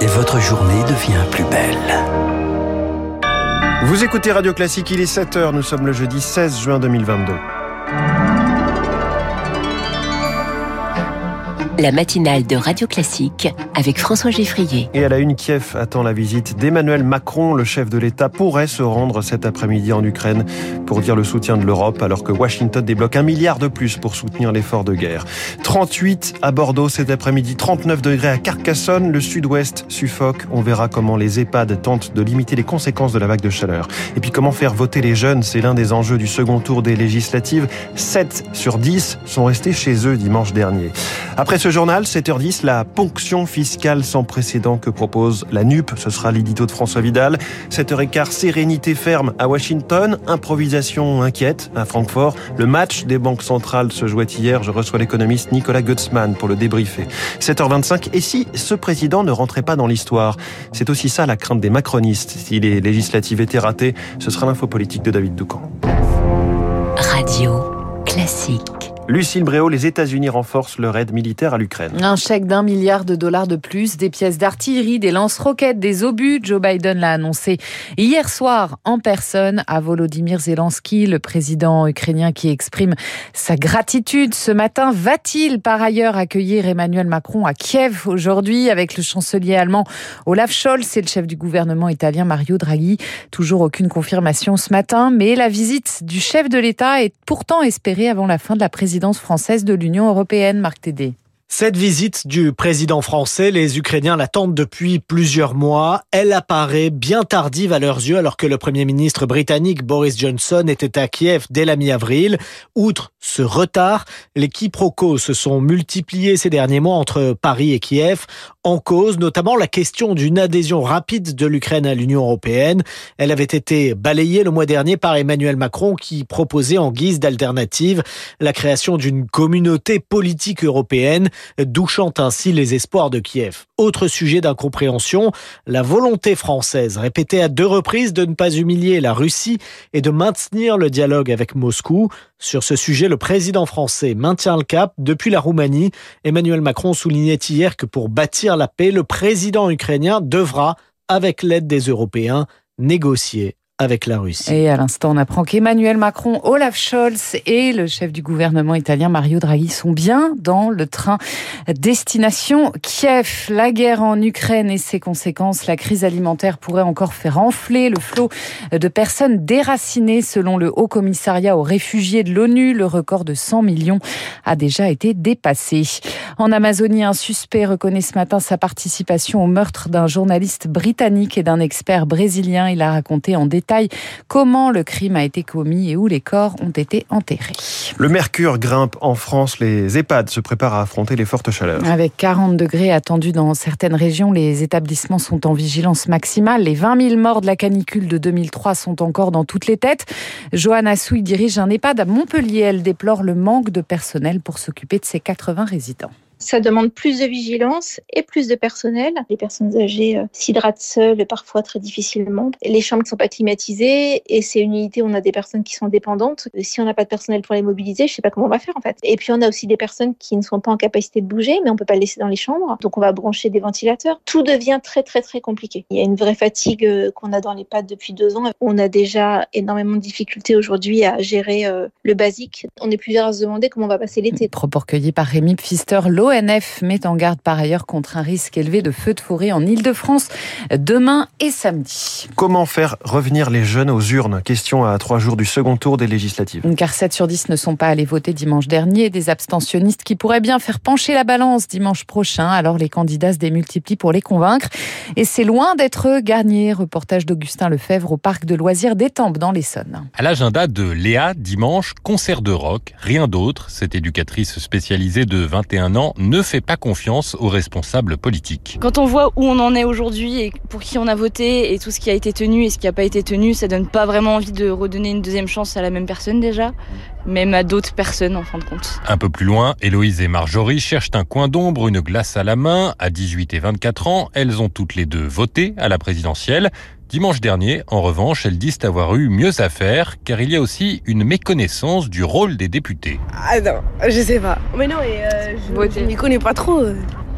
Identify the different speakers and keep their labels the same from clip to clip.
Speaker 1: et votre journée devient plus belle.
Speaker 2: Vous écoutez Radio Classique, il est 7h, nous sommes le jeudi 16 juin 2022.
Speaker 3: La matinale de Radio Classique avec François Geffrier.
Speaker 2: Et à la une, Kiev attend la visite d'Emmanuel Macron. Le chef de l'État pourrait se rendre cet après-midi en Ukraine pour dire le soutien de l'Europe alors que Washington débloque un milliard de plus pour soutenir l'effort de guerre. 38 à Bordeaux cet après-midi, 39 degrés à Carcassonne. Le sud-ouest suffoque. On verra comment les EHPAD tentent de limiter les conséquences de la vague de chaleur. Et puis comment faire voter les jeunes, c'est l'un des enjeux du second tour des législatives. 7 sur 10 sont restés chez eux dimanche dernier. Après ce journal, 7h10, la ponction fiscale sans précédent que propose la NUP. Ce sera l'édito de François Vidal. 7h15, sérénité ferme à Washington. Improvisation inquiète à Francfort. Le match des banques centrales se jouait hier. Je reçois l'économiste Nicolas Gutzmann pour le débriefer. 7h25, et si ce président ne rentrait pas dans l'histoire? C'est aussi ça la crainte des macronistes. Si les législatives étaient ratées, ce sera l'info politique de David Doucan.
Speaker 3: Radio classique.
Speaker 2: Lucille Bréau, les États-Unis renforcent leur aide militaire à l'Ukraine.
Speaker 4: Un chèque d'un milliard de dollars de plus, des pièces d'artillerie, des lance-roquettes, des obus. Joe Biden l'a annoncé hier soir en personne à Volodymyr Zelensky, le président ukrainien qui exprime sa gratitude. Ce matin, va-t-il par ailleurs accueillir Emmanuel Macron à Kiev aujourd'hui avec le chancelier allemand Olaf Scholz et le chef du gouvernement italien Mario Draghi? Toujours aucune confirmation ce matin, mais la visite du chef de l'État est pourtant espérée avant la fin de la présidence française de l'Union européenne, Marc Tédé.
Speaker 5: Cette visite du président français, les Ukrainiens l'attendent depuis plusieurs mois. Elle apparaît bien tardive à leurs yeux alors que le Premier ministre britannique Boris Johnson était à Kiev dès la mi-avril. Outre ce retard, les quiproquos se sont multipliés ces derniers mois entre Paris et Kiev, en cause notamment la question d'une adhésion rapide de l'Ukraine à l'Union européenne. Elle avait été balayée le mois dernier par Emmanuel Macron qui proposait en guise d'alternative la création d'une communauté politique européenne douchant ainsi les espoirs de Kiev. Autre sujet d'incompréhension, la volonté française, répétée à deux reprises, de ne pas humilier la Russie et de maintenir le dialogue avec Moscou. Sur ce sujet, le président français maintient le cap. Depuis la Roumanie, Emmanuel Macron soulignait hier que pour bâtir la paix, le président ukrainien devra, avec l'aide des Européens, négocier avec la Russie.
Speaker 4: Et à l'instant, on apprend qu'Emmanuel Macron, Olaf Scholz et le chef du gouvernement italien Mario Draghi sont bien dans le train destination Kiev. La guerre en Ukraine et ses conséquences, la crise alimentaire pourrait encore faire enfler le flot de personnes déracinées selon le Haut Commissariat aux réfugiés de l'ONU. Le record de 100 millions a déjà été dépassé. En Amazonie, un suspect reconnaît ce matin sa participation au meurtre d'un journaliste britannique et d'un expert brésilien. Il a raconté en détail comment le crime a été commis et où les corps ont été enterrés.
Speaker 2: Le mercure grimpe en France. Les EHPAD se préparent à affronter les fortes chaleurs.
Speaker 4: Avec 40 degrés attendus dans certaines régions, les établissements sont en vigilance maximale. Les 20 000 morts de la canicule de 2003 sont encore dans toutes les têtes. Johanna Souille dirige un EHPAD à Montpellier. Elle déplore le manque de personnel pour s'occuper de ses 80 résidents.
Speaker 6: Ça demande plus de vigilance et plus de personnel. Les personnes âgées euh, s'hydratent seules, parfois très difficilement. Les chambres ne sont pas climatisées et c'est une unité où on a des personnes qui sont dépendantes. Si on n'a pas de personnel pour les mobiliser, je sais pas comment on va faire en fait. Et puis on a aussi des personnes qui ne sont pas en capacité de bouger, mais on peut pas les laisser dans les chambres. Donc on va brancher des ventilateurs. Tout devient très très très compliqué. Il y a une vraie fatigue euh, qu'on a dans les pattes depuis deux ans. On a déjà énormément de difficultés aujourd'hui à gérer euh, le basique. On est plusieurs à se demander comment on va passer l'été.
Speaker 4: Propos recueillis par Rémi Pfister. L'ONF met en garde par ailleurs contre un risque élevé de feux de forêt en Ile-de-France demain et samedi.
Speaker 2: Comment faire revenir les jeunes aux urnes? Question à trois jours du second tour des législatives.
Speaker 4: Car 7 sur 10 ne sont pas allés voter dimanche dernier. Des abstentionnistes qui pourraient bien faire pencher la balance dimanche prochain. Alors les candidats se démultiplient pour les convaincre. Et c'est loin d'être gagné. Reportage d'Augustin Lefebvre au parc de loisirs d'Étampes dans l'Essonne.
Speaker 7: À l'agenda de Léa, dimanche, concert de rock, rien d'autre. Cette éducatrice spécialisée de 21 ans ne fait pas confiance aux responsables politiques.
Speaker 8: Quand on voit où on en est aujourd'hui et pour qui on a voté et tout ce qui a été tenu et ce qui n'a pas été tenu, ça donne pas vraiment envie de redonner une deuxième chance à la même personne déjà, même à d'autres personnes en fin de compte.
Speaker 7: Un peu plus loin, Héloïse et Marjorie cherchent un coin d'ombre, une glace à la main. À 18 et 24 ans, elles ont toutes les deux voté à la présidentielle. Dimanche dernier, en revanche, elles disent avoir eu mieux à faire, car il y a aussi une méconnaissance du rôle des députés.
Speaker 9: Ah non, je sais pas. Mais non, et euh, je, je m'y connais pas trop.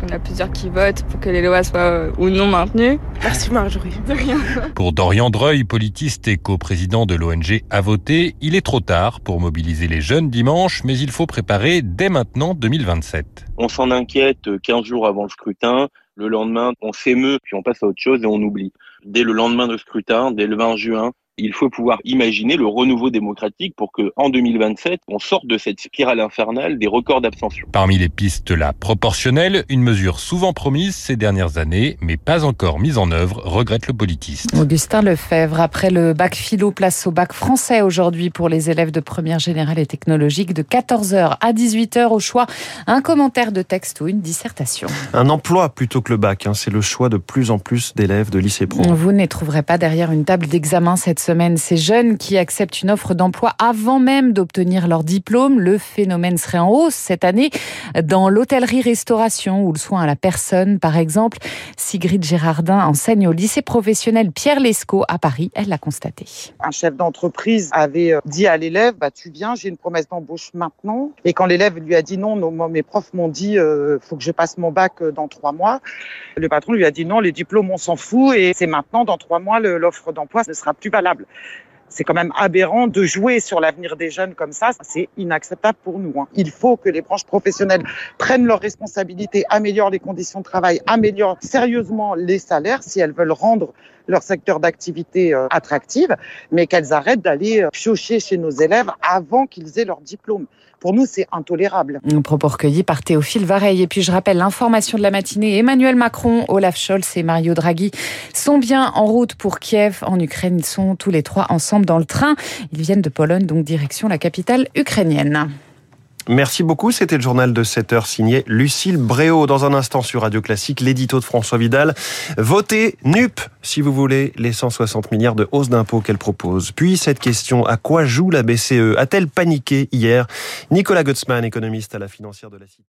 Speaker 8: On a plusieurs qui votent pour que les lois soient ou non maintenues.
Speaker 9: Merci Marjorie.
Speaker 8: De rien.
Speaker 7: Pour Dorian Dreuil, politiste et co-président de l'ONG A voter, il est trop tard pour mobiliser les jeunes dimanche, mais il faut préparer dès maintenant 2027.
Speaker 10: On s'en inquiète 15 jours avant le scrutin. Le lendemain, on s'émeut, puis on passe à autre chose et on oublie. Dès le lendemain de scrutin, dès le 20 juin, il faut pouvoir imaginer le renouveau démocratique pour que, en 2027, on sorte de cette spirale infernale des records d'abstention.
Speaker 7: Parmi les pistes, la proportionnelle, une mesure souvent promise ces dernières années, mais pas encore mise en œuvre, regrette le politiste.
Speaker 4: Augustin Lefebvre, après le bac philo, place au bac français aujourd'hui pour les élèves de première générale et technologique de 14h à 18h au choix. Un commentaire de texte ou une dissertation.
Speaker 2: Un emploi plutôt que le bac, hein, c'est le choix de plus en plus d'élèves de lycée pro.
Speaker 4: Vous ne les trouverez pas derrière une table d'examen cette semaine. Ces jeunes qui acceptent une offre d'emploi avant même d'obtenir leur diplôme. Le phénomène serait en hausse cette année dans l'hôtellerie-restauration ou le soin à la personne, par exemple. Sigrid Gérardin enseigne au lycée professionnel Pierre Lescaut à Paris. Elle l'a constaté.
Speaker 9: Un chef d'entreprise avait dit à l'élève bah, Tu viens, j'ai une promesse d'embauche maintenant. Et quand l'élève lui a dit non, mes profs m'ont dit euh, faut que je passe mon bac dans trois mois, le patron lui a dit non, les diplômes, on s'en fout. Et c'est maintenant, dans trois mois, l'offre d'emploi ne sera plus valable. C'est quand même aberrant de jouer sur l'avenir des jeunes comme ça. C'est inacceptable pour nous. Hein. Il faut que les branches professionnelles prennent leurs responsabilités, améliorent les conditions de travail, améliorent sérieusement les salaires si elles veulent rendre leur secteur d'activité euh, attractif, mais qu'elles arrêtent d'aller euh, piocher chez nos élèves avant qu'ils aient leur diplôme. Pour nous, c'est intolérable.
Speaker 4: Un propos recueilli par Théophile Vareille. Et puis, je rappelle l'information de la matinée. Emmanuel Macron, Olaf Scholz et Mario Draghi sont bien en route pour Kiev, en Ukraine. Ils sont tous les trois ensemble dans le train. Ils viennent de Pologne, donc direction la capitale ukrainienne.
Speaker 2: Merci beaucoup. C'était le journal de 7 heures signé Lucille Bréau. Dans un instant sur Radio Classique, l'édito de François Vidal. Votez NUP si vous voulez les 160 milliards de hausse d'impôts qu'elle propose. Puis cette question, à quoi joue la BCE A-t-elle paniqué hier? Nicolas Gutzmann, économiste à la financière de la Cité.